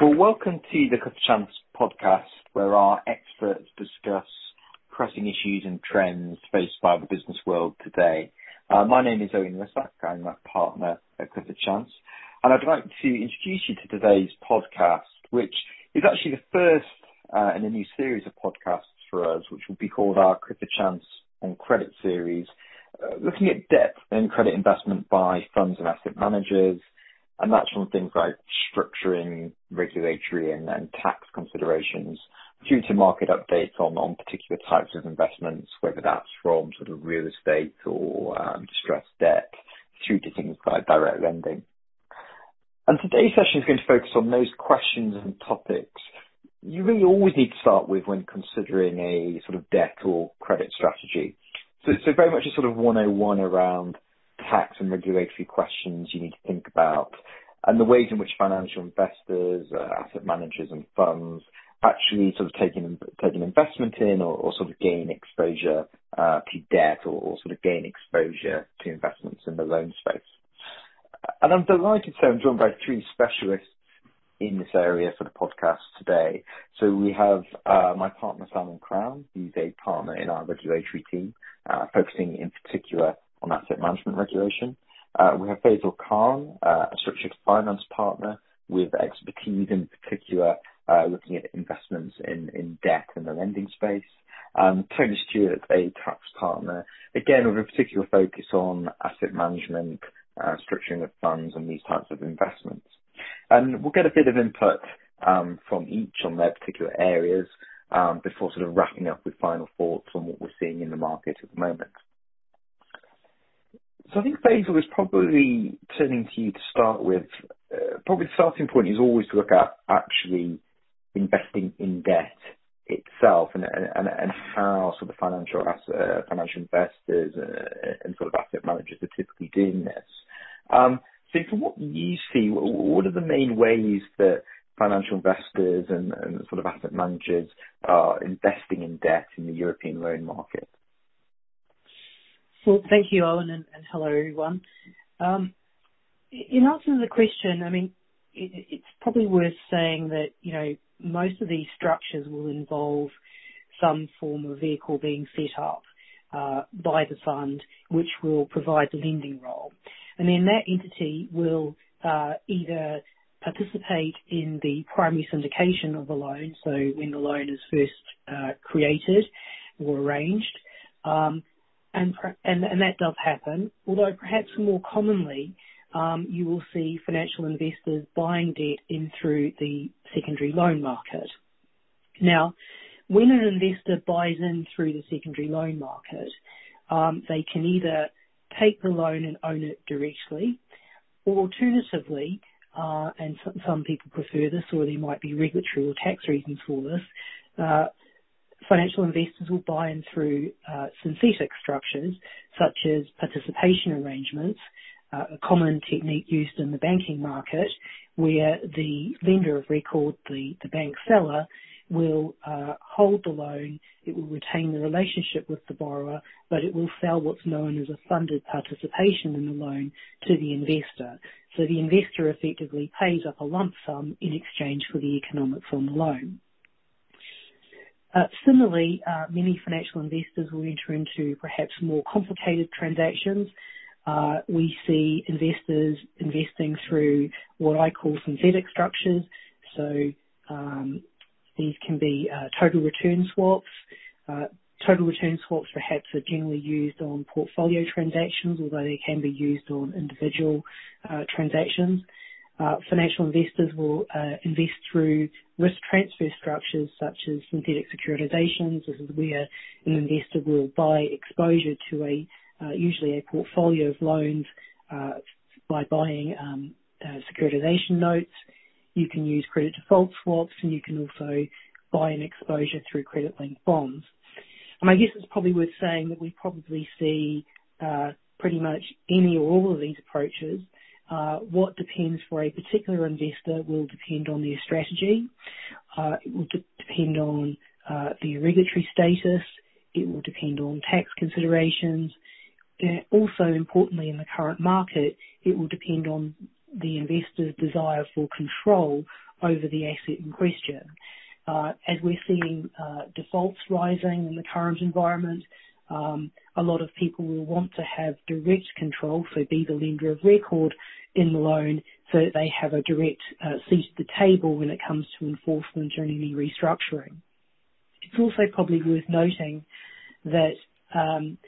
Well, welcome to the Clifford Chance podcast, where our experts discuss pressing issues and trends faced by the business world today. Uh, my name is Owen Westback. I'm a partner at Clifford Chance. And I'd like to introduce you to today's podcast, which is actually the first uh, in a new series of podcasts for us, which will be called our Clifford Chance on Credit series, uh, looking at debt and credit investment by funds and asset managers, that's from things like structuring, regulatory and, and tax considerations due to market updates on, particular types of investments, whether that's from sort of real estate or um, distressed debt through to things like direct lending. And today's session is going to focus on those questions and topics you really always need to start with when considering a sort of debt or credit strategy. Very much a sort of 101 around tax and regulatory questions you need to think about, and the ways in which financial investors, uh, asset managers, and funds actually sort of take an investment in or, or sort of gain exposure uh, to debt or, or sort of gain exposure to investments in the loan space. And I'm delighted to say I'm joined by three specialists in this area for the podcast today. So we have uh, my partner Simon Crown, who's a partner in our regulatory team, focusing in particular on asset management regulation. Uh, we have Faizal Khan, uh, a structured finance partner with expertise in particular uh, looking at investments in, in debt and the lending space. Um, Tony Stewart, a tax partner, again with a particular focus on asset management, structuring of funds and these types of investments. And we'll get a bit of input um, from each on their particular areas um, before sort of wrapping up with final thoughts on what we're seeing in the market at the moment. So I think Faizal is probably turning to you to start with. Uh, probably the starting point is always to look at actually investing in debt itself and how sort of financial asset, uh, financial investors uh, and sort of asset managers are typically doing this. Um, from what you see, what are the main ways that financial investors and sort of asset managers are investing in debt in the European loan market? Well, thank you, Owen, and, hello, everyone. Um, in answer to the question, I mean, it's probably worth saying that, you know, most of these structures will involve some form of vehicle being set up uh, by the fund, which will provide the lending role and then that entity will uh, either participate in the primary syndication of the loan, so when the loan is first uh, created or arranged, um, and, and, that does happen. Although perhaps more commonly, um, you will see financial investors buying debt in through the secondary loan market. Now, when an investor buys in through the secondary loan market, um, they can either take the loan and own it directly, or alternatively, uh, and some, some, people prefer this, or there might be regulatory or tax reasons for this, uh, financial investors will buy in through uh, synthetic structures, such as participation arrangements, uh, a common technique used in the banking market, where the lender of record, the, bank seller, will uh, hold the loan, it will retain the relationship with the borrower, but it will sell what's known as a funded participation in the loan to the investor. So the investor effectively pays up a lump sum in exchange for the economics on the loan. Uh, similarly, uh, many financial investors will enter into perhaps more complicated transactions. Uh, we see investors investing through what I call synthetic structures. So um, these can be total return swaps. Total return swaps perhaps are generally used on portfolio transactions, although they can be used on individual transactions. Financial investors will invest through risk transfer structures such as synthetic securitizations. This is where an investor will buy exposure to a uh, usually a portfolio of loans by buying um, securitization notes. You can use credit default swaps, and you can also buy an exposure through credit-linked bonds. And I guess it's probably worth saying that we probably see uh, pretty much any or all of these approaches. Uh, what depends for a particular investor will depend on their strategy. Uh, it will depend on uh, their regulatory status. It will depend on tax considerations. Also, importantly, in the current market, it will depend on the investor's desire for control over the asset in question. As we're seeing defaults rising in the current environment, Um, a lot of people will want to have direct control, so be the lender of record in the loan, so that they have a direct uh, seat at the table when it comes to enforcement or any restructuring. It's also probably worth noting that um,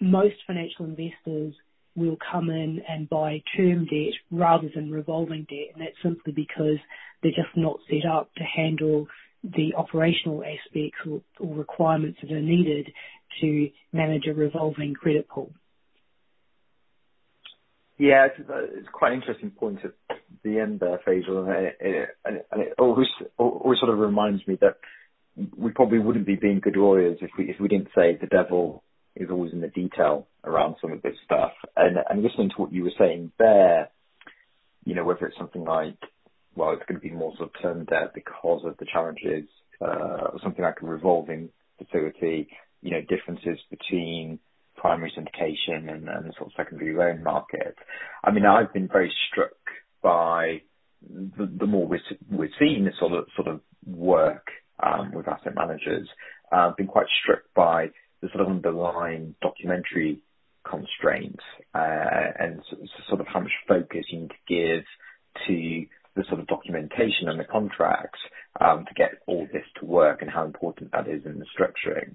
most financial investors will come in and buy term debt rather than revolving debt, and that's simply because they're just not set up to handle the operational aspects or requirements that are needed to manage a revolving credit pool. Yeah. It's quite an interesting point at the end there, Faizal. And it always sort of reminds me that we probably wouldn't be being good lawyers if we didn't say the devil is always in the detail around some of this stuff. Listening to what you were saying there, you know, whether it's something like, well, it's going to be more sort of term debt because of the challenges, uh, or something like a revolving facility, differences between primary syndication and the sort of secondary loan market. I mean, I've been very struck by the more we're seeing this sort of work um, with asset managers. I've been quite struck by the sort of underlying documentary constraints, uh, and sort of how much focus you need to give to the sort of documentation and the contracts, um, to get all this to work and how important that is in the structuring.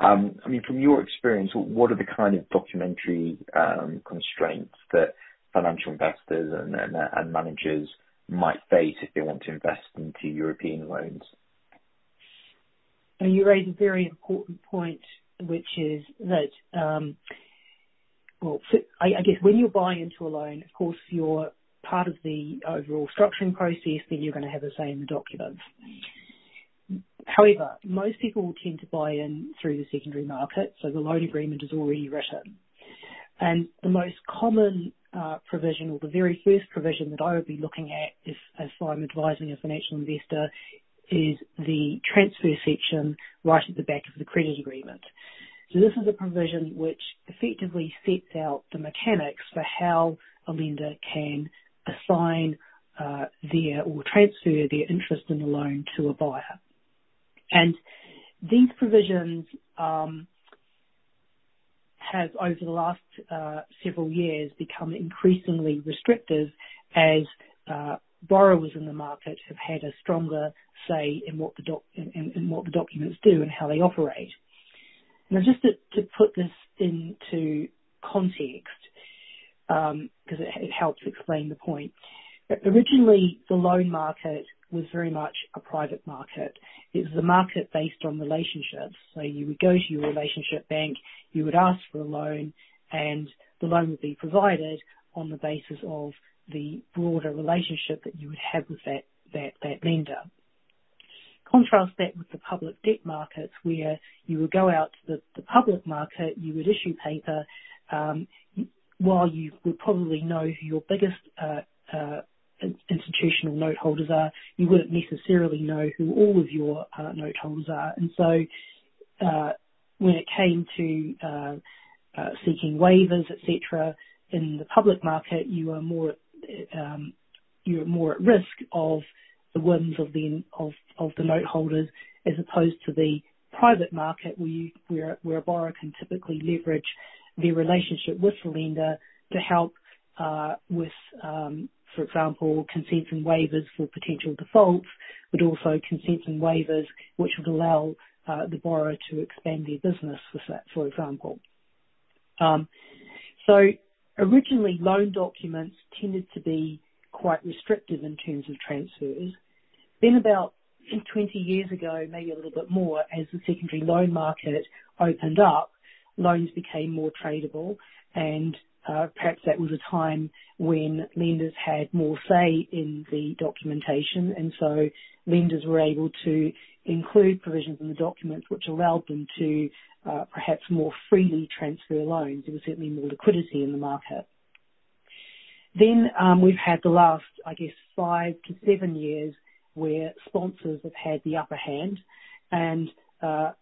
Um, I mean, from your experience, what are the kind of documentary um, constraints that financial investors and managers might face if they want to invest into European loans? You raise a very important point, which is that, um, well, I guess when you're buying into a loan, of course, you're part of the overall structuring process, then you're going to have a say in the documents. However, most people will tend to buy in through the secondary market, so the loan agreement is already written. And the most common uh, provision or the very first provision that I would be looking at if I'm advising a financial investor is the transfer section right at the back of the credit agreement. So this is a provision which effectively sets out the mechanics for how a lender can assign uh, their or transfer their interest in the loan to a buyer. And these provisions um have, over the last uh several years, become increasingly restrictive as uh borrowers in the market have had a stronger say in what the doc in what the documents do and how they operate. Now, just to put this into context, um, because it helps explain the point. Originally, the loan market was very much a private market. It was a market based on relationships. So you would go to your relationship bank, you would ask for a loan, and the loan would be provided on the basis of the broader relationship that you would have with that lender. Contrast that with the public debt markets, where you would go out to the public market, you would issue paper. Um, while you would probably know who your biggest uh, uh, institutional note holders are, you wouldn't necessarily know who all of your uh, note holders are. And so uh, when it came to uh, uh, seeking waivers, et cetera, in the public market, you are more um, you are more at risk of the whims of the of, of the note holders as opposed to the private market, where where where a borrower can typically leverage their relationship with the lender to help with, um, for example, consents and waivers for potential defaults, but also consents and waivers which would allow uh, the borrower to expand their business, for example. Um, so originally, loan documents tended to be quite restrictive in terms of transfers. Then about 20 years ago, maybe a little bit more, as the secondary loan market opened up, loans became more tradable, and Uh, perhaps that was a time when lenders had more say in the documentation. And so lenders were able to include provisions in the documents which allowed them to uh, perhaps more freely transfer loans. There was certainly more liquidity in the market. Then um we've had the last, I guess, five to seven years where sponsors have had the upper hand, and uh,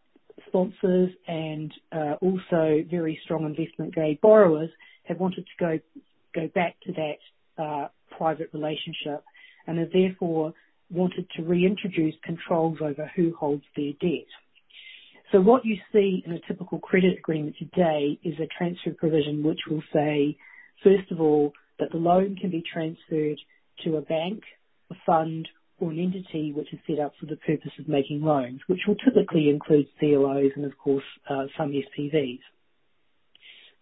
sponsors and also very strong investment-grade borrowers have wanted to go back to that uh, private relationship. and have therefore wanted to reintroduce controls over who holds their debt. So what you see in a typical credit agreement today is a transfer provision which will say, first of all, that the loan can be transferred to a bank, a fund, or an entity which is set up for the purpose of making loans, which will typically include CLOs and of course, uh, some SPVs.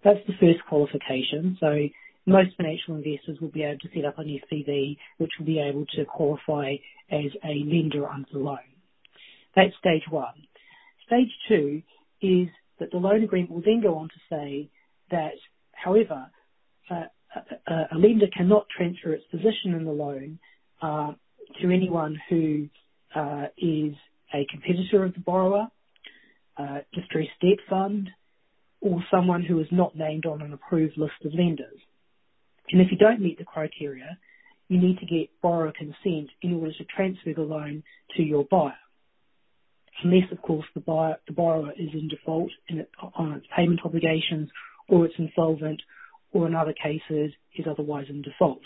That's the first qualification. So most financial investors will be able to set up an SPV, which will be able to qualify as a lender under the loan. That's stage one. Stage two is that the loan agreement will then go on to say that, however, a lender cannot transfer its position in the loan uh, to anyone who uh, is a competitor of the borrower, a distressed debt fund, or someone who is not named on an approved list of lenders. And if you don't meet the criteria, you need to get borrower consent in order to transfer the loan to your buyer. Unless, of course, the borrower is in default on its payment obligations, or it's insolvent, or in other cases, is otherwise in default.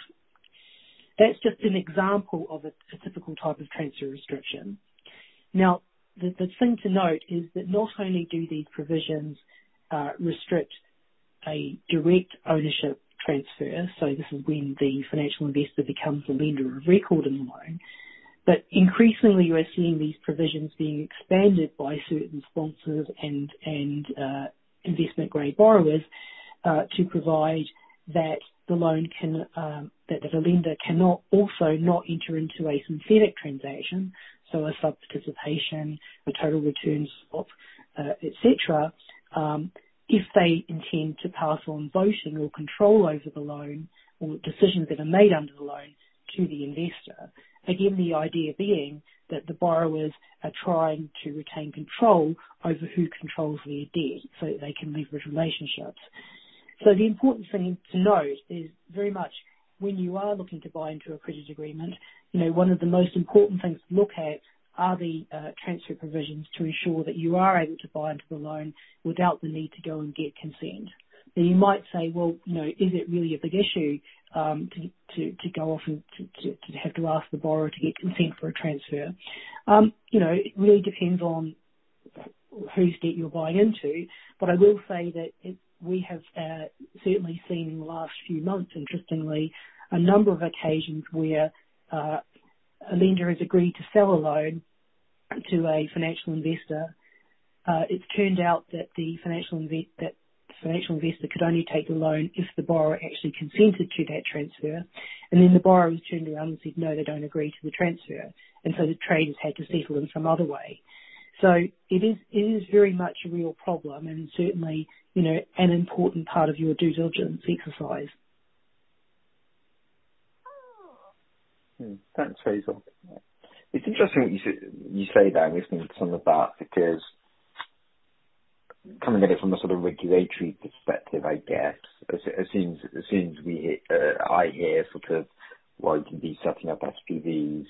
That's just an example of a typical type of transfer restriction. Now, the thing to note is that not only do these provisions Uh, restrict a direct ownership transfer, so this is when the financial investor becomes the lender of record in the loan. But increasingly, you are seeing these provisions being expanded by certain sponsors and uh, investment-grade borrowers uh, to provide that the loan can um that a lender cannot also not enter into a synthetic transaction, so a sub-participation, a total return swap, et cetera, Um, if they intend to pass on voting or control over the loan or decisions that are made under the loan to the investor. Again, the idea being that the borrowers are trying to retain control over who controls their debt so that they can leverage relationships. So the important thing to note is very much when you are looking to buy into a credit agreement, you know, one of the most important things to look at are the uh, transfer provisions to ensure that you are able to buy into the loan without the need to go and get consent. Now, you might say, well, you know, is it really a big issue um, to go off and to have to ask the borrower to get consent for a transfer? Um, you know, it really depends on whose debt you're buying into. But I will say that we have uh, certainly seen in the last few months, interestingly, a number of occasions where a lender has agreed to sell a loan to a financial investor. Uh it's turned out that the financial investor could only take the loan if the borrower actually consented to that transfer. And then the borrower has turned around and said, no, they don't agree to the transfer. And so the trade has had to settle in some other way. So it is it is very much a real problem and certainly you know, an important part of your due diligence exercise. Hmm, Thanks, Faizal. It's interesting what you say there, listening to some of that, because coming at it from a sort of regulatory perspective, I guess, it seems uh, I hear sort of, well, you can be setting up SPVs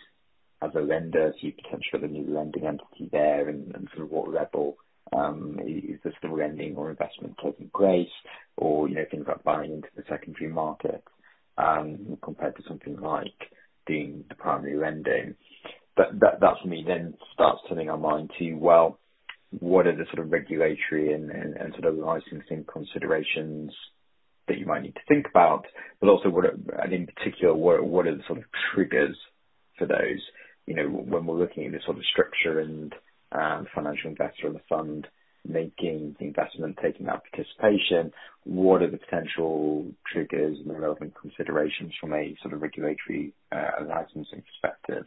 as a lender, so you potentially have a new lending entity there and sort of what level um, is the sort of lending or investment taking place or you know, things like buying into the secondary market, um, compared to something like doing the primary lending. But that for me then starts turning our mind to, well, what are the sort of regulatory and and, and sort of licensing considerations that you might need to think about, but also, what are, and in particular, what what are the sort of triggers for those? You know, when we're looking at the sort of structure and um, financial investor in the fund making the investment, taking that participation, what are the potential triggers and the relevant considerations from a sort of regulatory uh, licensing perspective?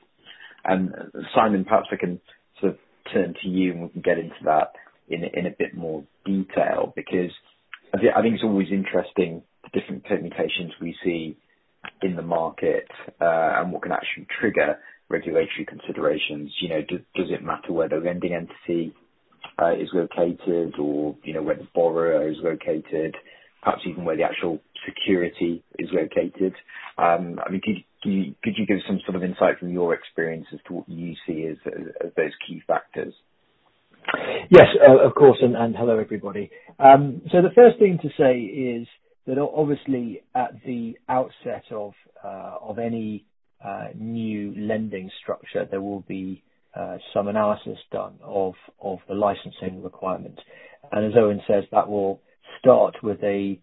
And Simon, perhaps I can sort of turn to you, and we can get into that in a bit more detail, because I think it's always interesting the different permutations we see in the market, uh, and what can actually trigger regulatory considerations. You know, does it matter where the lending entity is located or you know where the borrower is located, perhaps even where the actual security is located? Um I mean could you give some sort of insight from your experience as to what you see as those key factors? Yes, of course, and hello, everybody. Um so the first thing to say is that obviously at the outset of any new lending structure, there will be Uh, some analysis done of the licensing requirement. And as Owen says, that will start with an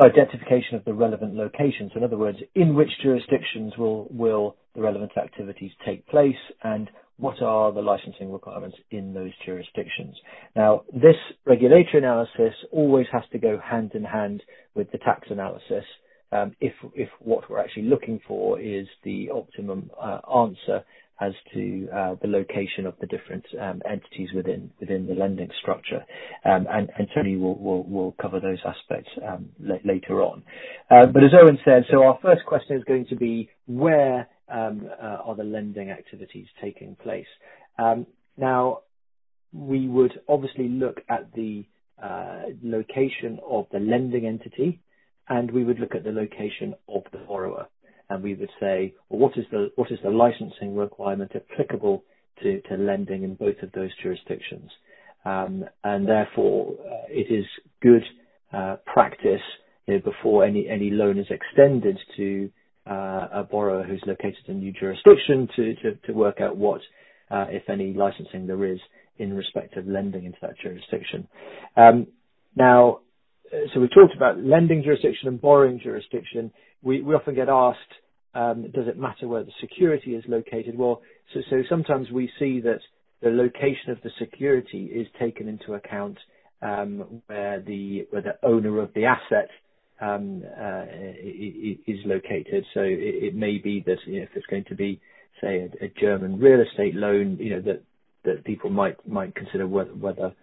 identification of the relevant locations. In other words, in which jurisdictions will will the relevant activities take place, and what are the licensing requirements in those jurisdictions? Now, this regulatory analysis always has to go hand in hand with the tax analysis, um, if if what we're actually looking for is the optimum uh, answer as to mm-hmm. uh, the location of the different um, entities within within the lending structure. Um and Tony will cover those aspects um, later on. Uh, but as Owen said, so our first question is going to be where um, uh, are the lending activities taking place? Now, we would obviously look at the location of the lending entity, and we would look at the location of the borrower. And we would say, well, what is the licensing requirement applicable to lending in both of those jurisdictions? Um, and therefore, uh, it is good uh, practice before any loan is extended to uh, a borrower who's located in a new jurisdiction to work out what, if any, licensing there is in respect of lending into that jurisdiction. Um, So we talked about lending jurisdiction and borrowing jurisdiction. We often get asked, um, does it matter where the security is located? Well, so, so sometimes we see that the location of the security is taken into account, um, where the where the owner of the asset um, uh, is located. So it it may be that you know, if it's going to be, say, a German real estate loan, you know that that people might might consider whether, whether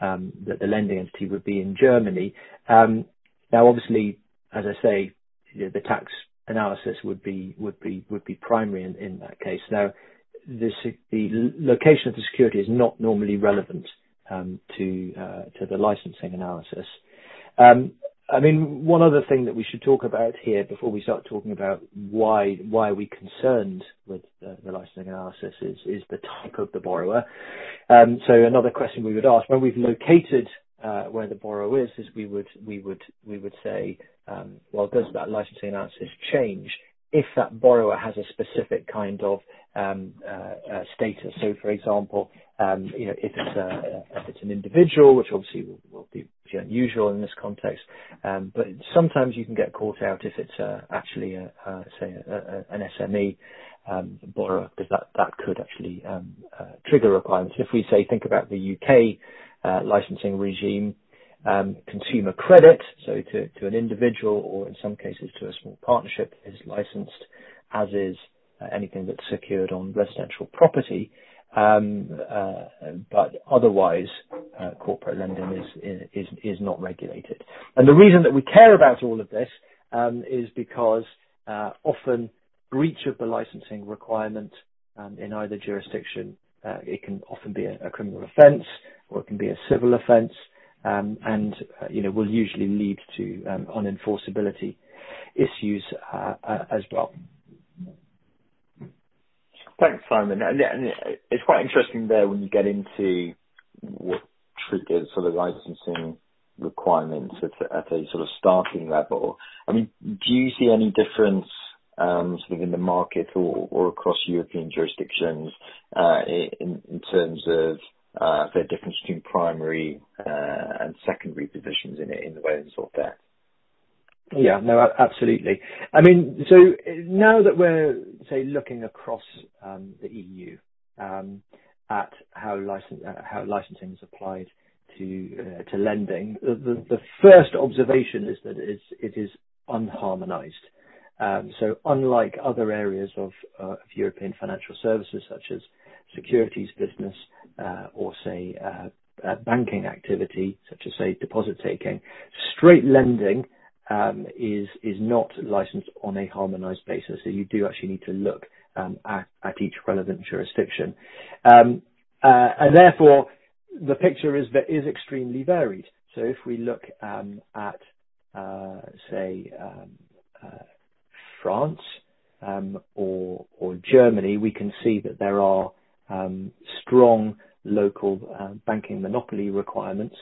Um, the lending entity would be in Germany. Um, now, obviously, as I say, the tax analysis would be would be would be primary in that case. Now, the location of the security is not normally relevant um to uh, the licensing analysis. Um, I mean, one other thing that we should talk about here before we start talking about why why are we concerned with uh, the licensing analysis is is the type of the borrower. Um, so another question we would ask when we've located uh, where the borrower is is we would we would we would say, um, well, does that licensing analysis change if that borrower has a specific kind of um, uh, uh, status? So for example, um you know if it's an individual, which obviously will be unusual in this context, um, but sometimes you can get caught out if it's uh, actually, a say, an SME um, borrower, because that could actually trigger requirements. If we, say, think about the U.K. licensing regime, consumer credit, so to to an individual or in some cases to a small partnership, is licensed, as is anything that's secured on residential property. Um, uh, But otherwise, uh, corporate lending is is, is not regulated. And the reason that we care about all of this um, is because often breach of the licensing requirement um, in either jurisdiction, it can often be a criminal offense or it can be a civil offense, Um, and uh you know will usually lead to um, unenforceability issues uh, uh, as well. Thanks, Simon. And it's quite interesting there when you get into what triggers sort of licensing requirements at a sort of starting level. I mean, do you see any difference um, sort of in the market or or across European jurisdictions, uh, in terms of Uh, the difference between primary uh, and secondary positions in the way it's sort debt? Yeah. No, absolutely. I mean, so now that we're, say, looking across um, the EU um, at uh, how licensing is applied to to lending, the first observation is that it is unharmonized. Um, so unlike other areas of European financial services such as securities business, uh, or say, uh, banking activity such as, say, deposit taking, straight lending um, is not licensed on a harmonized basis. So you do actually need to look um, at each relevant jurisdiction. Um, uh, and therefore, the picture is extremely varied. So if we look at, say, France or Germany, we can see that there are Um, strong local uh, banking monopoly requirements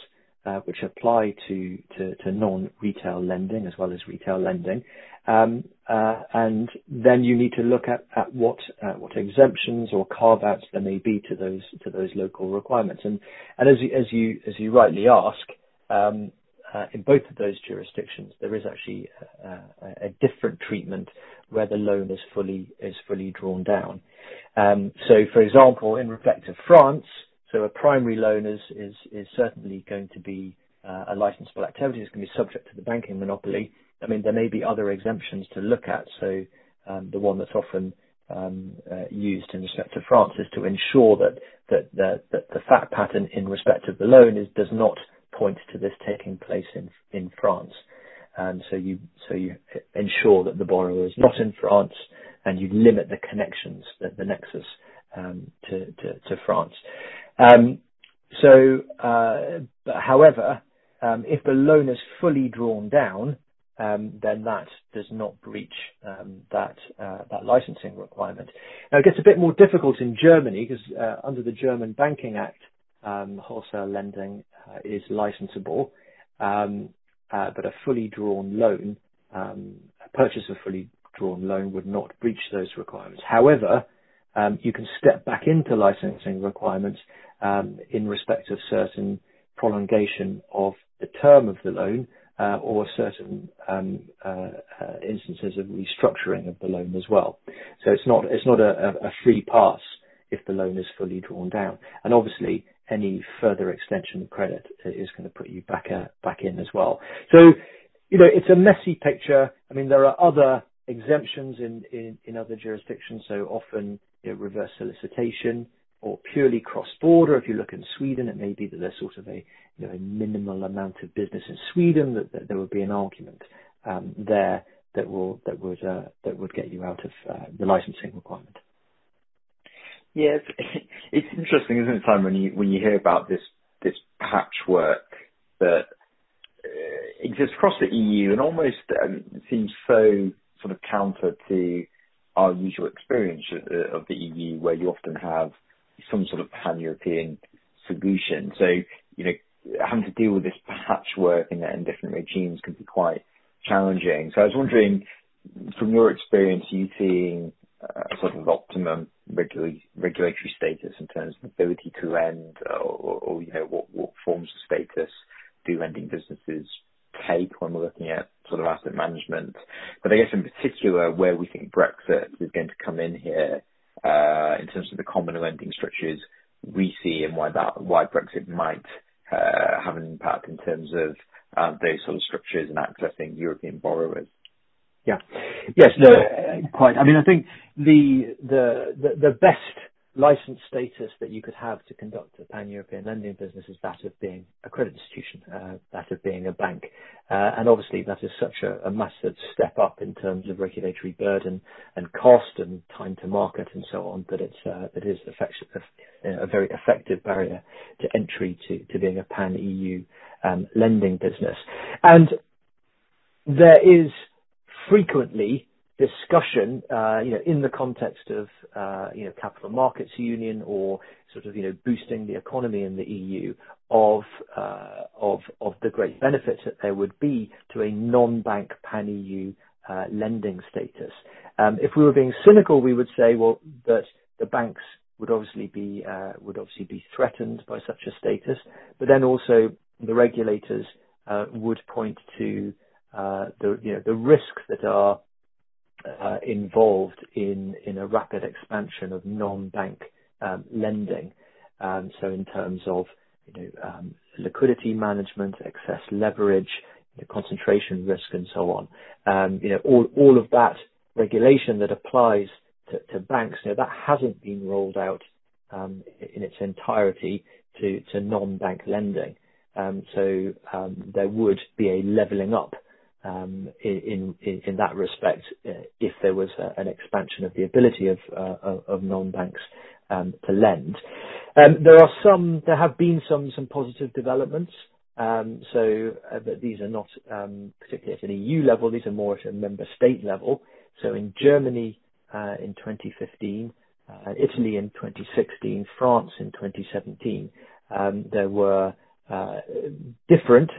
uh, which apply to non-retail lending as well as retail lending. Um, uh, and then you need to look at at what what exemptions or carve-outs there may be to those to those local requirements. And and as you rightly ask, um, Uh, in both of those jurisdictions, there is actually uh, a different treatment where the loan is fully drawn down. Um so for example, in respect of France, so a primary loan is certainly going to be uh, a licensable activity. It's going to be subject to the banking monopoly. I mean there may be other exemptions to look at. So um, the one that's often um, used in respect to France is to ensure that the fact pattern in respect of the loan does not point to this taking place in in France. Um, so you so you ensure that the borrower is not in France, and you limit the connections, the nexus um, to to France. Um, so, uh, However, um, if the loan is fully drawn down, then that does not breach that uh, that licensing requirement. Now It gets a bit more difficult in Germany because uh, under the German Banking Act, Um, wholesale lending uh, is licensable. Um, uh, but a fully drawn loan, um, a purchase of a fully drawn loan would not breach those requirements. However, you can step back into licensing requirements in respect of certain prolongation of the term of the loan uh, or certain instances of restructuring of the loan as well. So it's not a free pass if the loan is fully drawn down. And obviously, any further extension of credit is going to put you uh, back in as well. So, you know, it's a messy picture. I mean there are other exemptions in other jurisdictions, so often reverse solicitation or purely cross-border. If you look in Sweden, it may be that there's sort of a minimal amount of business in Sweden, that there would be an argument um, there uh, that would get you out of uh, the licensing requirement. Yes. It's interesting, isn't it, Simon, when you when you hear about this this patchwork that uh, exists across the EU and almost um, seems so sort of counter to our usual experience of the EU, where you often have some sort of pan-European solution. So, you know, having to deal with this patchwork in different regimes can be quite challenging. So I was wondering, from your experience, you seeing a sort of optimum regulatory status in terms of ability to lend or you know, what what forms of status do lending businesses take when we're looking at sort of asset management? But I guess in particular, where we think Brexit is going to come in here, uh, in terms of the common lending structures we see and why that why Brexit might have an impact in terms of those sort of structures and accessing European borrowers. Yeah. Yes. No, uh, quite. I mean, I think the the the, the best license status that you could have to conduct a pan-European lending business is that of being a credit institution, uh, that of being a bank. Uh, and obviously, that is such a massive step up in terms of regulatory burden and cost and time to market and so on, that it's, it is a very effective barrier to entry to being a pan-EU um, lending business. And there is frequently discussion, uh, you know in the context of uh, you know capital markets union or sort of, you know, boosting the economy in the EU of uh, of of the great benefits that there would be to a non-bank pan-EU lending status. Um, if we were being cynical, we would say, well, that the banks would obviously be threatened by such a status. But then also the regulators would point to Uh, the you know, the risks that are uh, involved in a rapid expansion of non-bank um, lending. Um so in terms of you know, um, liquidity management, excess leverage, concentration risk, and so on. Um, you know, all of that regulation that applies to banks, you know, that hasn't been rolled out in its entirety to non-bank lending. So um there would be a leveling up Um, in that respect uh, if there was uh, an expansion of the ability of uh, non-banks um, to lend. Um there are some there have been some positive developments. Um, so these are not particularly at an EU level, these are more at a member state level. So in Germany, in 2015, Italy in 2016, France in 2017, there were different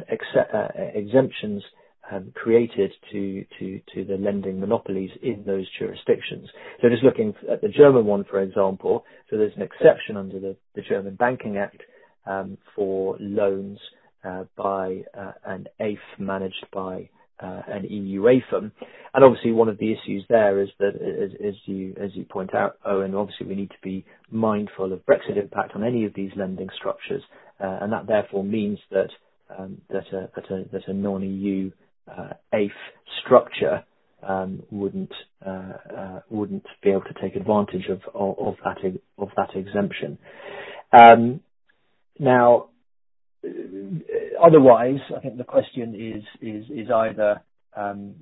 exemptions Um, created to to, to the lending monopolies in those jurisdictions. So just looking at the German one, for example, so there's an exception under the the German Banking Act um, for loans uh, by uh, an AIF managed by uh, an EU AIFM. And obviously one of the issues there is that, as you as you point out, Owen, obviously we need to be mindful of Brexit impact on any of these lending structures. And that therefore means that um, that a that a non-EU Uh, AIF structure um, uh, uh, wouldn't be able to take advantage of that exemption. Um, now, otherwise, I think the question is either um,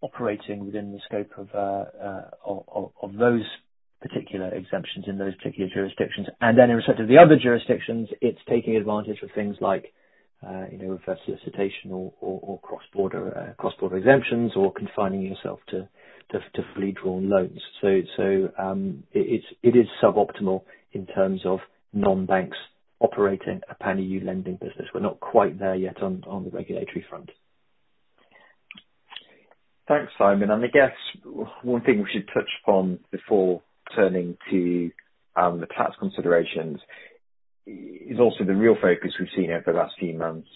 operating within the scope of those particular exemptions in those particular jurisdictions. And then in respect of the other jurisdictions, it's taking advantage of things like Uh, reverse solicitation or cross-border uh cross border exemptions or confining yourself to fully drawn loans. So um, it is suboptimal in terms of non-banks operating a pan-EU lending business. We're not quite there yet on the regulatory front. Thanks, Simon. And I guess one thing we should touch upon before turning to um, the tax considerations is also the real focus we've seen over the last few months,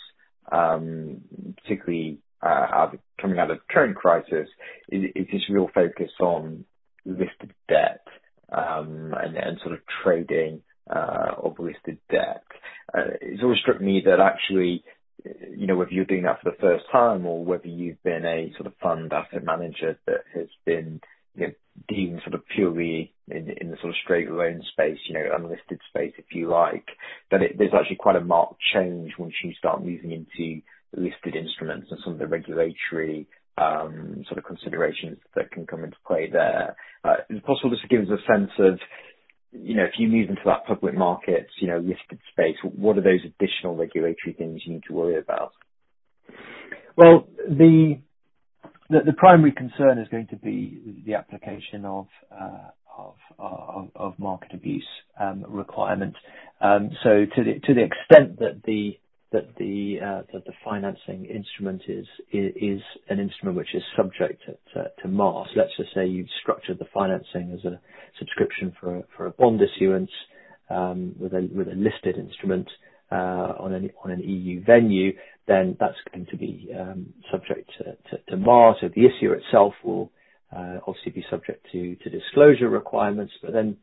um, particularly uh, coming out of the current crisis, is this real focus on listed debt, um, and sort of trading uh, of listed debt. Uh, it's always struck me that actually, uh you know, whether you're doing that for the first time or whether you've been a sort of fund asset manager that has been deemed sort of purely in the sort of straight loan space, you know, unlisted space, if you like, that there's actually quite a marked change once you start moving into listed instruments and some of the regulatory um, sort of considerations that can come into play there. Uh, is it possible just to give us a sense of, you know, if you move into that public markets, you know, listed space, what are those additional regulatory things you need to worry about? Well, the primary concern is going to be the application of of market abuse um requirement. Um so to the to the extent that the that the uh that the financing instrument is is an instrument which is subject to MARS. Let's just say you've structured the financing as a subscription for for a bond issuance um with a with a listed instrument uh on any on an EU venue, then that's going to be um, subject to MARS. So the issuer itself will uh, obviously be subject to disclosure requirements. But then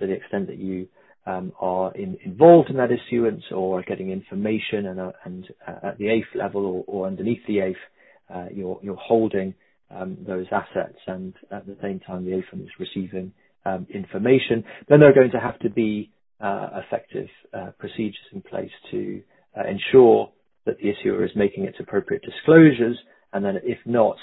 to the extent that you um, are involved in that issuance or are getting information and uh, uh, at the AIF level or underneath the AIF, you're holding um, those assets and at the same time the AIFM is receiving information, then there are going to have to be effective procedures in place to ensure that the issuer is making its appropriate disclosures. And then if not,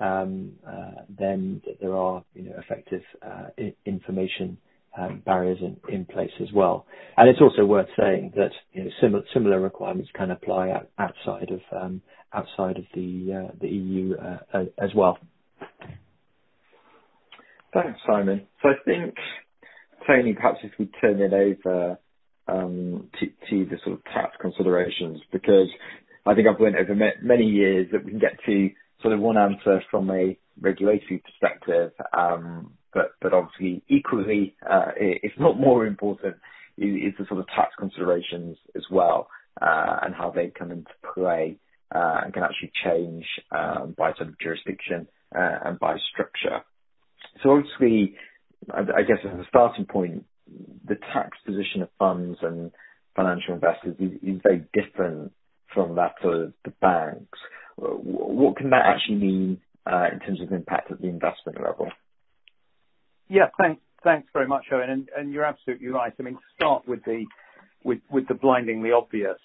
um, uh, then there are effective uh, information um, barriers in place as well. And it's also worth saying that similar requirements can apply um, outside of the uh, EU as well. Thanks, Simon. So I think, Tony, perhaps if we turn it over Um, to the sort of tax considerations, because I think I've learned over many years that we can get to sort of one answer from a regulatory perspective. Um, but obviously equally, uh, if not more important, is the sort of tax considerations as well, uh, and how they come into play, uh, and can actually change um, by sort of jurisdiction and by structure. So obviously, I guess as a starting point, the tax position of funds and financial investors is very different from that of the banks. What can that actually mean uh, in terms of impact at the investment level? Yeah. Thanks very much, Owen. And you're absolutely right. I mean to start with the blindingly obvious,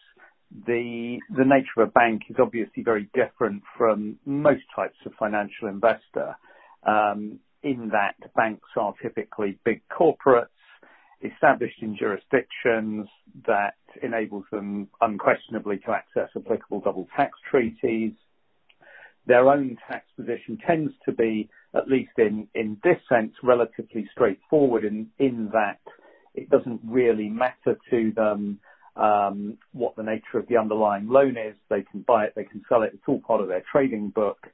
the nature of a bank is obviously very different from most types of financial investor, um, in that banks are typically big corporates established in jurisdictions that enables them unquestionably to access applicable double tax treaties. Their own tax position tends to be, at least in in this sense, relatively straightforward in that it doesn't really matter to them um, what the nature of the underlying loan is. They can buy it, they can sell it. It's all part of their trading book.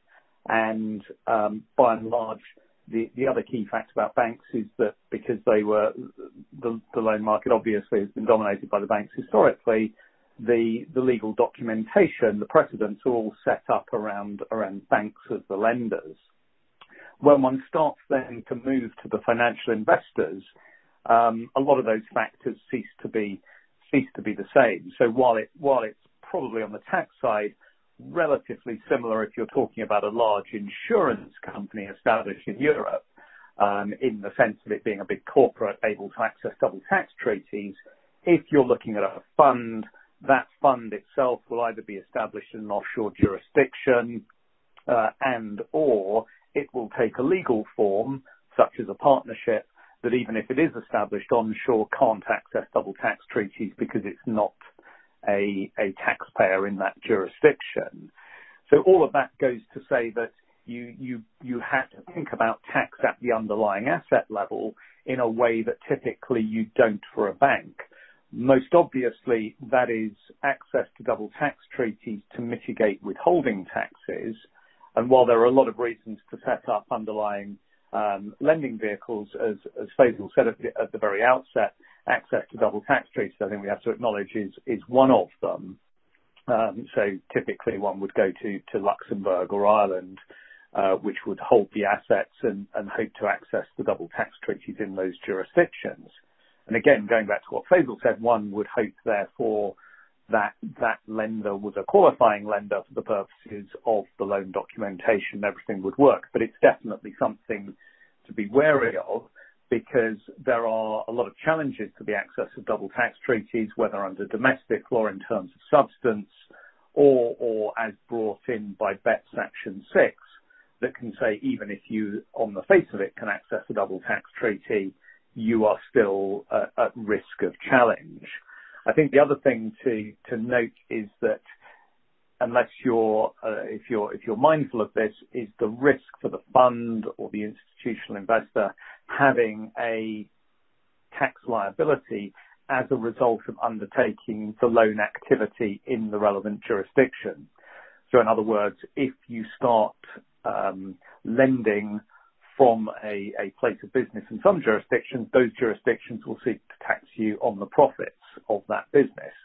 And um, by and large, the other key fact about banks is that because they were the loan market obviously has been dominated by the banks historically, the legal documentation, the precedents are all set up around around banks as the lenders. When one starts then to move to the financial investors, um, a lot of those factors cease to be cease to be the same. So while it while it's probably on the tax side, relatively similar if you're talking about a large insurance company established in Europe, um, in the sense of it being a big corporate able to access double tax treaties. If you're looking at a fund, that fund itself will either be established in an offshore jurisdiction, uh, and/or it will take a legal form, such as a partnership, that even if it is established onshore, can't access double tax treaties because it's not a taxpayer in that jurisdiction. So all of that goes to say that you you you have to think about tax at the underlying asset level in a way that typically you don't for a bank. Most obviously, that is access to double tax treaties to mitigate withholding taxes. And while there are a lot of reasons to set up underlying um, lending vehicles, as Faizal said at the very outset, access to double tax treaties, I think we have to acknowledge, is is one of them. Um so typically one would go to Luxembourg or Ireland, which would hold the assets and hope to access the double tax treaties in those jurisdictions. And again, going back to what Faizal said, one would hope therefore that that lender was a qualifying lender for the purposes of the loan documentation, everything would work. But it's definitely something to be wary of because there are a lot of challenges to the access of double tax treaties, whether under domestic law in terms of substance or as brought in by BEPS Action 6, that can say, even if you, on the face of it, can access a double tax treaty, you are still uh, at risk of challenge. I think the other thing to note is that unless you're uh if you're if you're mindful of this, is the risk for the fund or the institutional investor having a tax liability as a result of undertaking the loan activity in the relevant jurisdiction. So in other words, if you start lending from a place of business in some jurisdictions, those jurisdictions will seek to tax you on the profits of that business.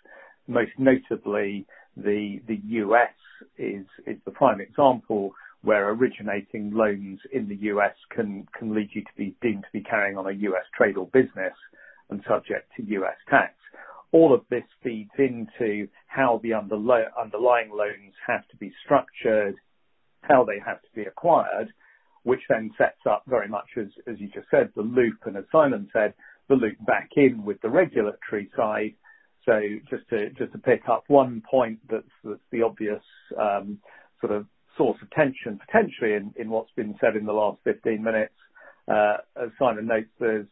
Most notably, the U.S. is the prime example where originating loans in the U.S. can lead you to be deemed to be carrying on a U.S. trade or business and subject to U.S. tax. All of this feeds into how the underlying loans have to be structured, how they have to be acquired, which then sets up very much as you just said, the loop, and as Simon said, the loop back in with the regulatory side. So just to just to pick up one point that's the obvious sort of source of tension potentially in what's been said in the last 15 minutes. As Simon notes, there's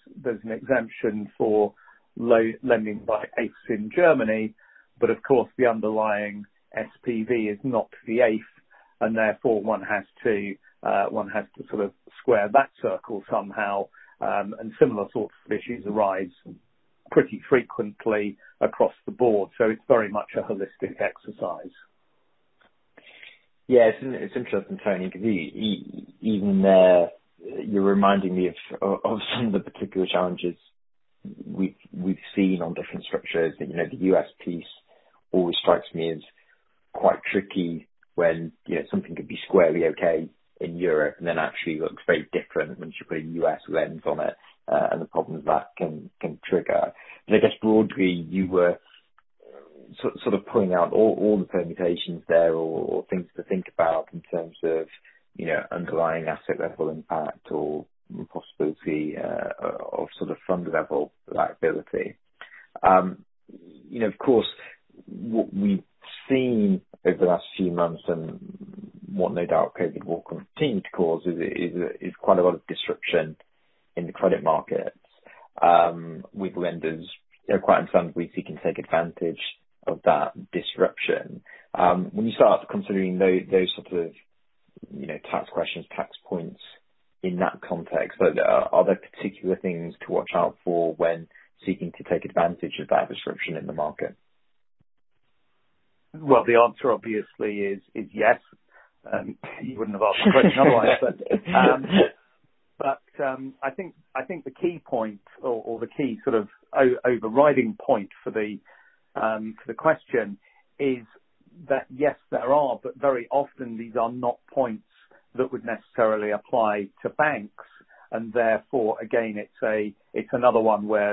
an exemption for lending by AIFs in Germany, but of course, the underlying SPV is not the AIF, and therefore one has to uh one has to sort of square that circle somehow. Um and similar sorts of issues arise pretty frequently across the board. So it's very much a holistic exercise. Yeah. It's interesting, Tony, because even there, you're reminding me of some of the particular challenges we've seen on different structures. You know, The U.S. piece always strikes me as quite tricky when you know, something could be squarely okay in Europe and then actually looks very different once you put a U.S. lens on it, and the problems that can trigger. I guess broadly, you were sort of pulling out all the permutations there or things to think about in terms of you know underlying asset level impact or possibility of sort of fund level liability. Um you know of course, what we've seen over the last few months and what no doubt COVID will continue to cause is is quite a lot of disruption in the credit markets, um, with lenders quite understandably seeking to take advantage of that disruption. Um, when you start considering those sort of you know tax questions, tax points in that context, are there particular things to watch out for when seeking to take advantage of that disruption in the market? Well, the answer obviously is is yes. Um, you wouldn't have asked the question otherwise. Um, I think the key point or the key sort of overriding point um, for the question is that, yes, there are, but very often these are not points that would necessarily apply to banks. And therefore, again, it's another one where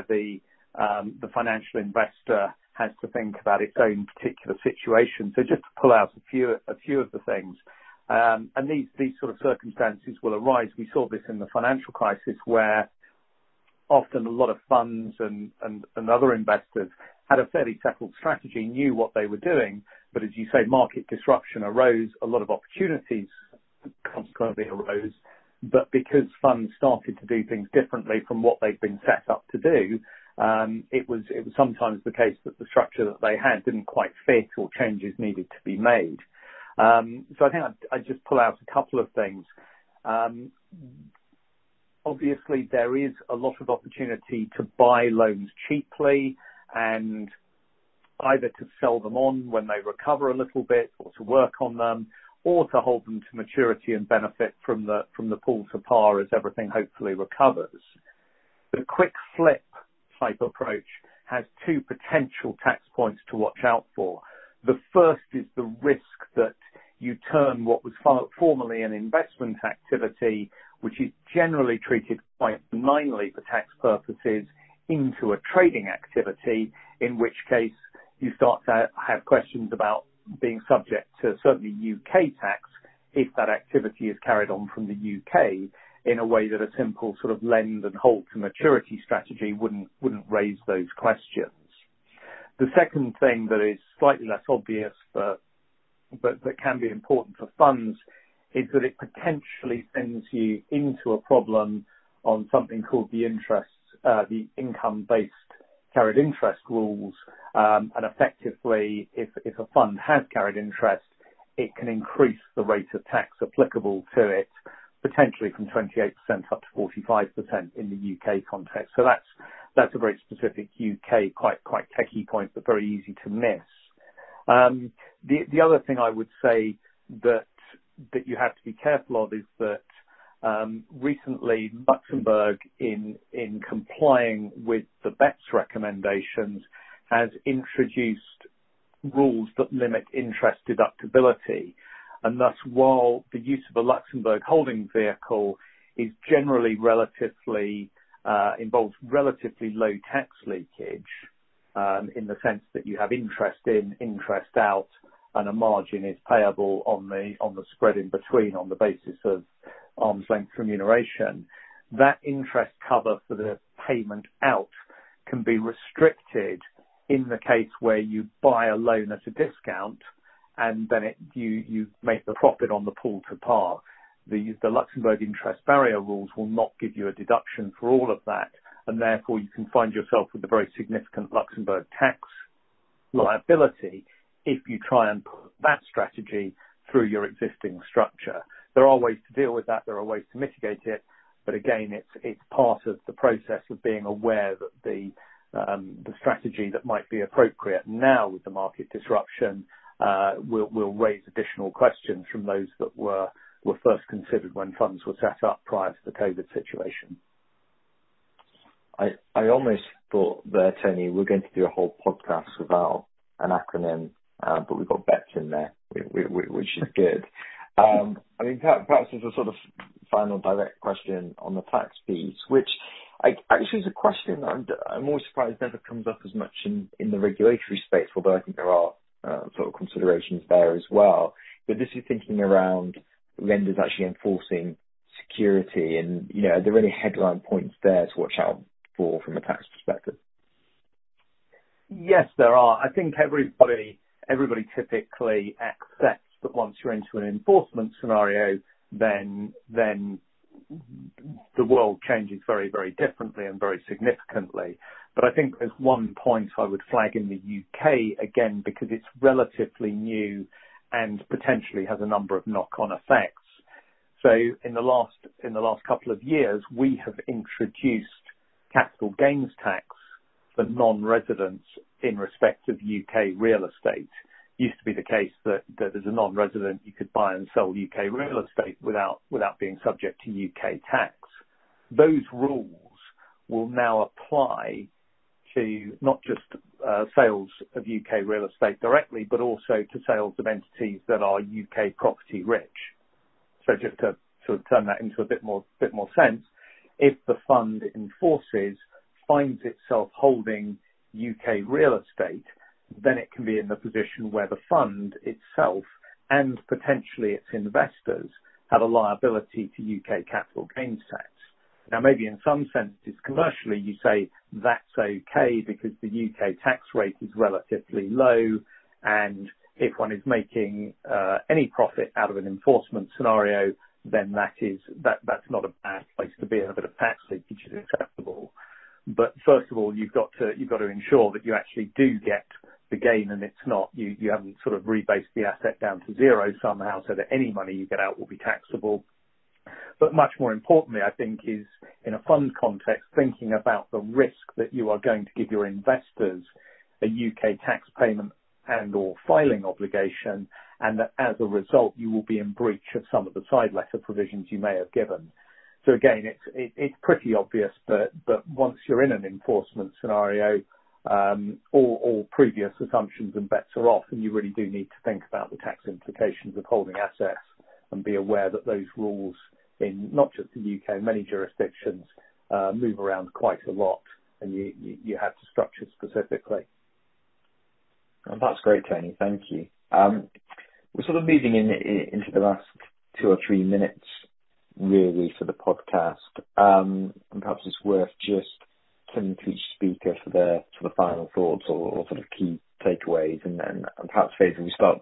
um, the financial investor has to think about its own particular situation. So just to pull out a few of the things. These these sort of circumstances will arise. We saw this in the financial crisis, where often a lot of funds and other investors had a fairly settled strategy, knew what they were doing. But as you say, market disruption arose, a lot of opportunities consequently arose. But because funds started to do things differently from what they'd been set up to do, um, it was it was sometimes the case that the structure that they had didn't quite fit or changes needed to be made. Um, I think I'd just pull out a couple of things. Um, obviously, there is a lot of opportunity to buy loans cheaply and either to sell them on when they recover a little bit or to work on them, or to hold them to maturity and benefit from the from the pull to par as everything hopefully recovers. The quick flip type approach has two potential tax points to watch out for. The first is the risk that you turn what was formerly an investment activity, which is generally treated quite benignly for tax purposes, into a trading activity, in which case you start to have questions about being subject to certainly U.K. tax if that activity is carried on from the U.K. in a way that a simple sort of lend and hold to maturity strategy wouldn't raise those questions. The second thing that is slightly less obvious, but that can be important for funds, is that it potentially sends you into a problem on something called the interest, uh, the income-based carried interest rules. Um, and effectively, if if a fund has carried interest, it can increase the rate of tax applicable to it, potentially from 28% up to 45% in the U.K. context. So that's that's a very specific U.K., quite quite techie point, but very easy to miss. The the other thing I would say that that you have to be careful of is that um recently Luxembourg, in in complying with the BEPS recommendations, has introduced rules that limit interest deductibility. And thus, while the use of a Luxembourg holding vehicle is generally relatively uh involves relatively low tax leakage, Um, in the sense that you have interest in, interest out, and a margin is payable on the on the spread in between on the basis of arm's length remuneration. That interest cover for the payment out can be restricted in the case where you buy a loan at a discount and then you you make the profit on the pull to par. The the Luxembourg interest barrier rules will not give you a deduction for all of that, and therefore you can find yourself with a very significant Luxembourg tax liability if you try and put that strategy through your existing structure. There are ways to deal with that. There are ways to mitigate it. But again, it's it's part of the process of being aware that the the strategy that might be appropriate now with the market disruption uh will will raise additional questions from those that were were first considered when funds were set up prior to the COVID situation. I I almost thought there, Tony, we're going to do a whole podcast without an acronym, but we've got BEPS in there, which is good. Um, I mean, perhaps as a sort of final direct question on the tax piece, which I, actually is a question that I'm I'm always surprised never comes up as much in the regulatory space, although I think there are sort of considerations there as well. But this is thinking around lenders actually enforcing security and you know, are there any headline points there to watch out for from a tax perspective? Yes, there are. I think everybody everybody typically accepts that once you're into an enforcement scenario, then then the world changes very very differently and very significantly. But I think there's one point I would flag in the U.K., again, because it's relatively new and potentially has a number of knock-on effects. So in the last couple of years, we have introduced capital gains tax for non-residents in respect of U.K. real estate. used to be the case that as a non-resident, you could buy and sell U.K. real estate without without being subject to U.K. tax. Those rules will now apply to not just uh, sales of U.K. real estate directly, but also to sales of entities that are U.K. property rich. So just to sort of turn that into a bit more bit more sense, if the fund enforces finds itself holding U.K. real estate, then it can be in the position where the fund itself, and potentially its investors, have a liability to U.K. capital gains tax. Now, maybe in some senses, commercially, you say that's okay because the U.K. tax rate is relatively low, and if one is making uh, any profit out of an enforcement scenario, then that's that that's not a bad place to be, and a bit of tax leakage is acceptable. First of all, you've got to you've got to ensure that you actually do get the gain, and it's not you haven't sort of rebased the asset down to zero somehow so that any money you get out will be taxable. But much more importantly, I think, is in a fund context, thinking about the risk that you are going to give your investors a U.K. tax payment and/or filing obligation, and that as a result, you will be in breach of some of the side letter provisions you may have given. So again, it's pretty obvious, but once you're in an enforcement scenario, um, all previous assumptions and bets are off, and you really do need to think about the tax implications of holding assets and be aware that those rules in not just the U.K., many jurisdictions, uh, move around quite a lot, and you have to structure specifically. That's great, Tony. Thank you. Um, We're sort of moving in into the last two or three minutes, really, for the podcast. Um, and perhaps it's worth just turning to each speaker for their for the final thoughts or or sort of key takeaways. And and perhaps, Faizal, we start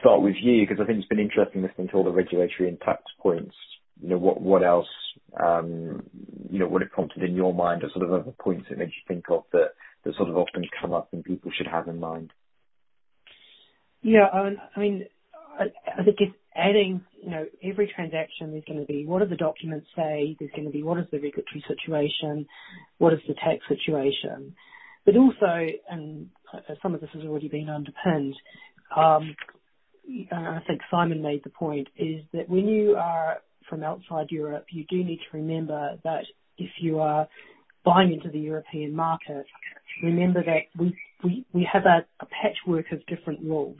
start with you, because I think it's been interesting listening to all the regulatory and tax points. You know what what else um, you know what have prompted in your mind or sort of other points that made you think of that that sort of often come up and people should have in mind? Yeah. I mean, I think it's adding you know, every transaction, there's going to be what do the documents say? There's going to be what is the regulatory situation? What is the tax situation? But also, and uh, some of this has already been underpinned, um, I think Simon made the point, is that when you are from outside Europe, you do need to remember that if you are buying into the European market, remember that we have a patchwork of different rules.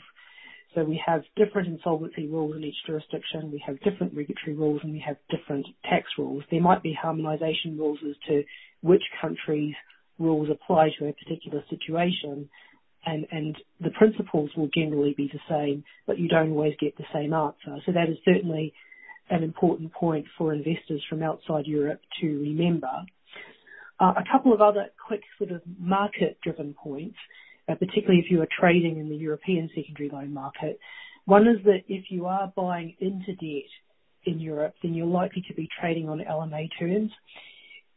So we have different insolvency rules in each jurisdiction. We have different regulatory rules, and we have different tax rules. There might be harmonization rules as to which country's rules apply to a particular situation, and the principles will generally be the same, but you don't always get the same answer. So that is certainly an important point for investors from outside Europe to remember. Uh, a couple of other quick sort of market-driven points, Uh, particularly if you are trading in the European secondary loan market. One is that if you are buying into debt in Europe, then you're likely to be trading on LMA terms.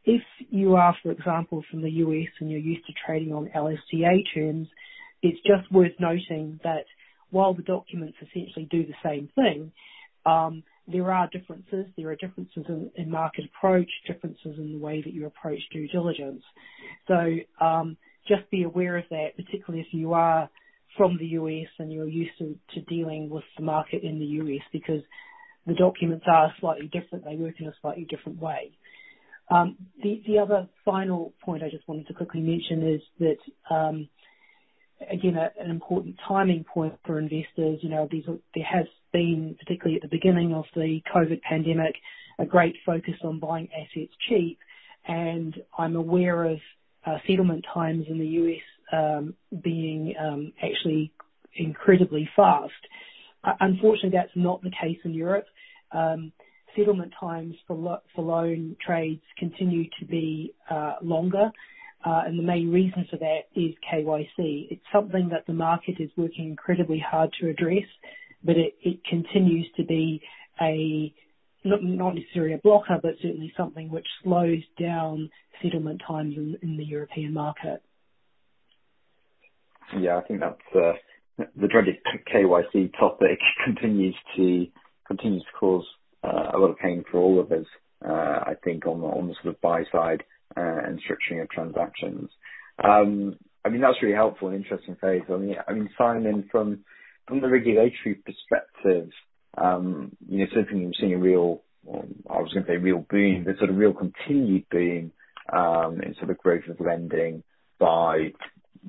If you are, for example, from the U.S. and you're used to trading on LSTA terms, it's just worth noting that while the documents essentially do the same thing, um, there are differences. There are differences in market approach, differences in the way that you approach due diligence. Um, Just be aware of that, particularly if you are from the U.S. and you're used to dealing with the market in the U.S., because the documents are slightly different. They work in a slightly different way. Um, the the other final point I just wanted to quickly mention is that, um, again, an important timing point for investors. You know, these, there has been, particularly at the beginning of the COVID pandemic, a great focus on buying assets cheap, and I'm aware of Uh, settlement times in the U.S. Um, being um, actually incredibly fast. Uh, unfortunately, that's not the case in Europe. Um, settlement times for for loan trades continue to be uh, longer. And the main reason for that is KYC. It's something that the market is working incredibly hard to address, but it continues to be not necessarily a blocker, but certainly something which slows down settlement times in the European market. Yeah, I think that's uh, the dreaded KYC topic continues to continues to cause uh, a lot of pain for all of us, uh, I think, on the on the sort of buy side and structuring of transactions. Um, I mean, that's really helpful and interesting phase. I mean, Simon, from from the regulatory perspective, Um, you know, certainly we're seeing a real, I was gonna say real boom, but sort of real continued boom um, in sort of growth of lending by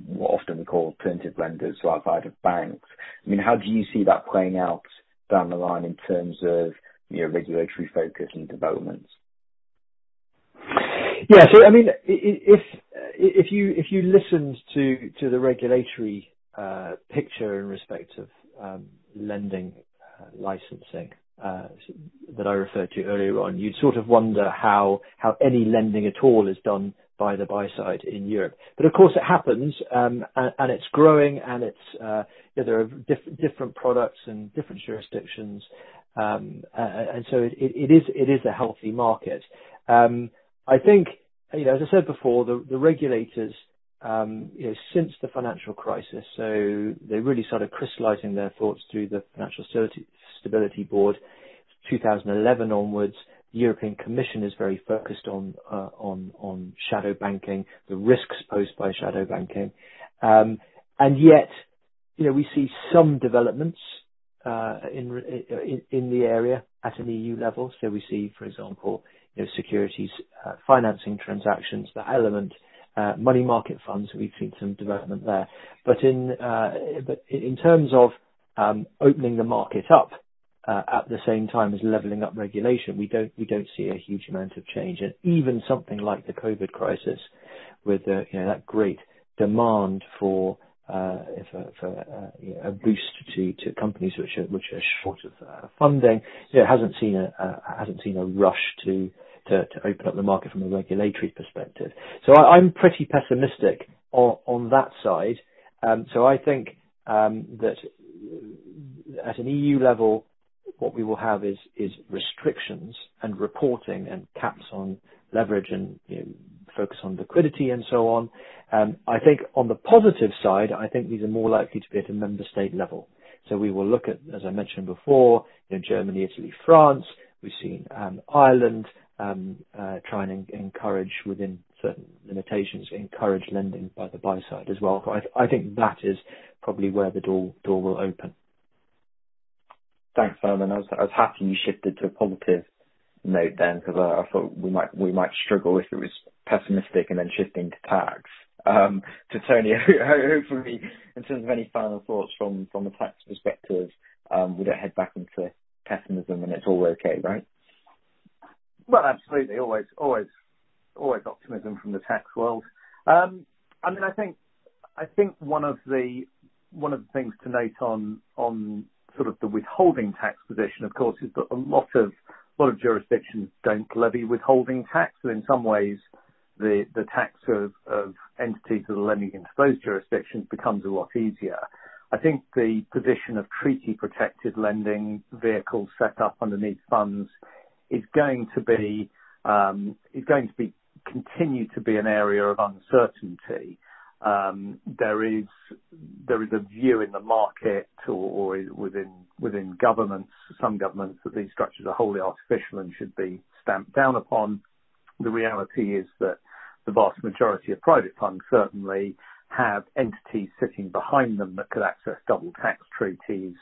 what often we call alternative lenders outside of banks. I mean, how do you see that playing out down the line in terms of, you know, regulatory focus and developments? Yeah. So I mean, if uh you if you listened to the regulatory uh, picture in respect of um, lending licensing that I referred to earlier on, you'd sort of wonder how how any lending at all is done by the buy side in Europe. But of course it happens, um and it's growing and it's, you know, there are different products in different jurisdictions. Um uh and so it is a healthy market. Um I think, you know, as I said before, the regulators, since the financial crisis, so they really started crystallizing their thoughts through the Financial Stability Board, 2011 onwards. The European Commission is very focused on on shadow banking, the risks posed by shadow banking. Um and yet, you know, we see some developments uh in the area at an EU level. So we see, for example, securities financing transactions, the element Uh, money market funds, we've seen some development there. But in uh, terms of um, opening the market up uh, at the same time as leveling up regulation, we don't see a huge amount of change. And even something like the COVID crisis with that great demand for a boost to companies which are short of funding, hasn't seen a rush to open up the market from a regulatory perspective. So I'm pretty pessimistic on that side. Um, so I think um, that at an EU level, what we will have is restrictions and reporting and caps on leverage and, focus on liquidity and so on. Um, I think on the positive side, I think these are more likely to be at a member state level. So we will look at, as I mentioned before, Germany, Italy, France. We've seen Ireland Um, uh, try and encourage within certain limitations encourage lending by the buy side as well. I think that is probably where the door door will open. Thanks, Simon. I was happy you shifted to a positive note then, because I thought we might we might struggle if it was pessimistic and then shifting to tax. Um, to Tony, hopefully in terms of any final thoughts from from a tax perspective, um, we don't head back into pessimism and it's all okay, right? Well, absolutely. Always always, always optimism from the tax world. Um, I mean, I think I think one of the one of the things to note on on sort of the withholding tax position, of course, is that a lot of a lot of jurisdictions don't levy withholding tax. So in some ways, the the tax of entities that are lending into those jurisdictions becomes a lot easier. I think the position of treaty protected lending vehicles set up underneath funds is going to be um is going to be continue to be an area of uncertainty. There is a view in the market or within governments, some governments, that these structures are wholly artificial and should be stamped down upon. The reality is that the vast majority of private funds certainly have entities sitting behind them that could access double tax treaties.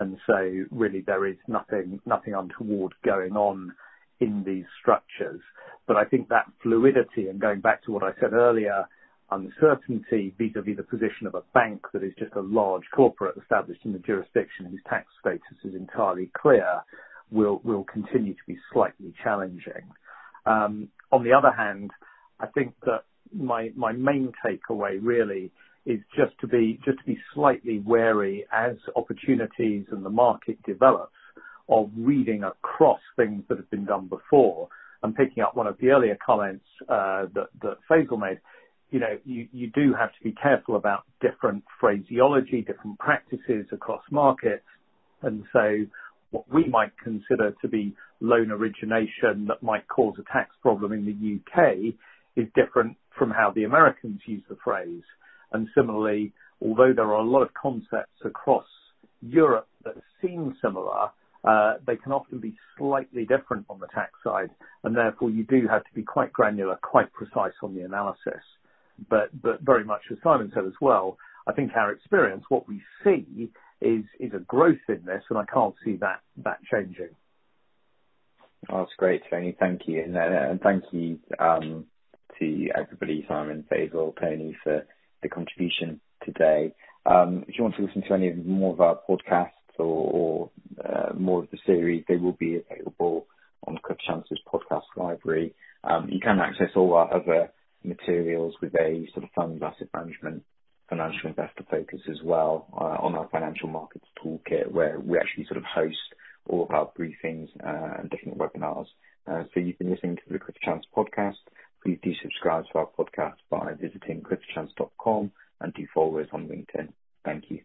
And so really there is nothing nothing untoward going on in these structures. But I think that fluidity, and going back to what I said earlier, uncertainty vis-à-vis the position of a bank that is just a large corporate established in the jurisdiction whose tax status is entirely clear, will will continue to be slightly challenging. Um, on the other hand, I think that my my main takeaway really just to be just to be slightly wary as opportunities in the market develops of reading across things that have been done before. And picking up one of the earlier comments uh, that Faizal made, you know, you do have to be careful about different phraseology, different practices across markets. And so what we might consider to be loan origination that might cause a tax problem in the U.K. is different from how the Americans use the phrase. And similarly, although there are a lot of concepts across Europe that seem similar, uh, they can often be slightly different on the tax side, and therefore you do have to be quite granular, quite precise on the analysis. but very much as Simon said as well, I think our experience, what we see is a growth in this, and I can't see that changing. That's great, Tony. Thank you. Uh, thank you um, to everybody, Simon, Faizal, Tony, for the contribution today. Um, if you want to listen to any of more of our podcasts or uh, more of the series, they will be available on Chance's podcast library. Um, you can access all our other materials with a sort of funds asset management, financial investor focus as well, uh, on our financial markets toolkit, where we actually sort of host all of our briefings uh, and different webinars. So you've been listening to the Clifford Chance podcast. Please do subscribe to our podcast by visiting cliffordchance.com and do follow us on LinkedIn. Thank you.